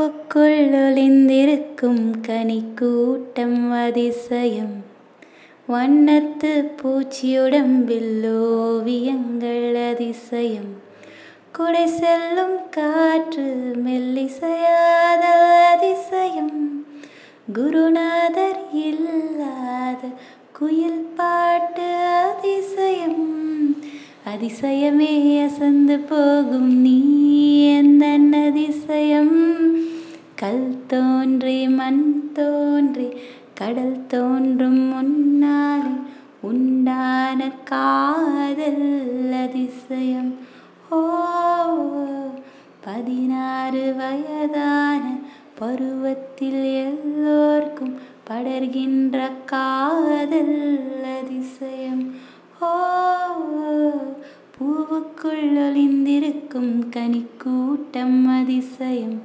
கனவுக்குள் ஒளிந்திருக்கும் கனிக்கூட்டம் அதிசயம். வண்ணத்து பூச்சியுடம்பில் ஓவியங்கள் அதிசயம். குடை செல்லும் காற்று மெல்லிசையாத அதிசயம். குருநாதர் இல்லாத குயில் பாட்டு அதிசயம். அதிசயமே அசந்து போகும் நீ எந்த கல் தோன்றி மண் தோன்றி கடல் தோன்றும் முன்னாலே உண்டான காதல் அதிசயம். ஓ பதினாறு வயதான பருவத்தில் எல்லோர்க்கும் படர்கின்ற காதல் அதிசயம். ஓ பூவுக்குள் ஒளிந்திருக்கும் கனிக்கூட்டம் அதிசயம்.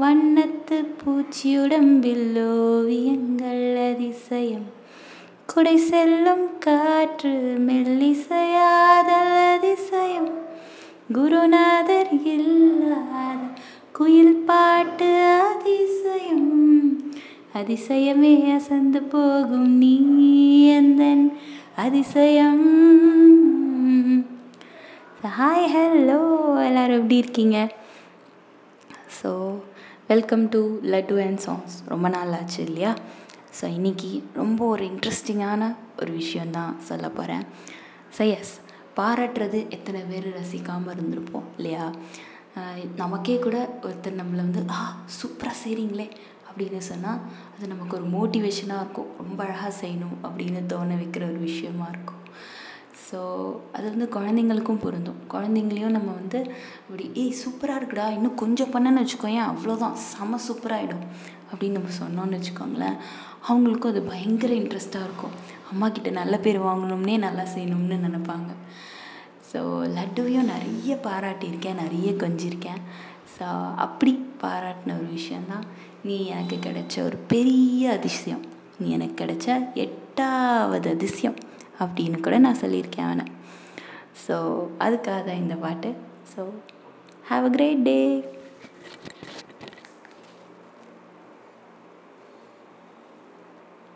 வண்ணத்து பூச்சியுடம்பில் ஓவியங்கள் அதிசயம். குடை செல்லும் காற்று மெல்லிசையாதல் அதிசயம். குருநாதர் இல்லாத குயில் பாட்டு அதிசயம். அதிசயமே அசந்து போகும் நீ எந்தன் அதிசயம்? ஹாய் ஹலோ எல்லோரும் எப்படி இருக்கீங்க? So welcome to laddu and songs ரொம்ப நாள் ஆச்சு இல்லையா? ஸோ இன்றைக்கி ரொம்ப ஒரு இன்ட்ரெஸ்டிங்கான ஒரு விஷயந்தான் சொல்ல போகிறேன் ஸோ எஸ் பாராட்டுறது எத்தனை பேர் ரசிக்காமல் இருந்திருப்போம் இல்லையா? நமக்கே கூட ஒருத்தர் நம்மளை வந்து ஆ சூப்பராக செய்கிறீங்களே அப்படின்னு சொன்னால் அது நமக்கு ஒரு மோட்டிவேஷனாக இருக்கும். ரொம்ப அழகாக செய்யணும் அப்படின்னு தோண வைக்கிற ஒரு விஷயமா இருக்கும். ஸோ அது வந்து குழந்தைங்களுக்கும் பொருந்தும். குழந்தைங்களையும் நம்ம வந்து இப்படி ஏய் சூப்பராக இருக்குடா இன்னும் கொஞ்சம் பண்ணன்னு வச்சுக்கோயேன் அவ்வளோதான் செம சூப்பராகிடும் அப்படின்னு நம்ம சொன்னோன்னு வச்சுக்கோங்களேன் அவங்களுக்கும் அது பயங்கர இன்ட்ரெஸ்ட்டாக இருக்கும். அம்மா கிட்ட நல்ல பேர் வாங்கணும்னே நல்லா செய்யணும்னு நினப்பாங்க. ஸோ லட்டுவையும் நிறைய பாராட்டியிருக்கேன் நிறைய கொஞ்சிருக்கேன். ஸோ அப்படி பாராட்டின ஒரு விஷயந்தான் நீ எனக்கு கிடைச்ச ஒரு பெரிய அதிசயம். நீ எனக்கு கிடைச்ச எட்டாவது அதிசயம். அப்படின்னு கூட நான் சொல்லியிருக்கேன் அவனை. ஸோ அதுக்காக தான் இந்த பாட்டு. So have a great day